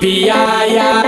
piaya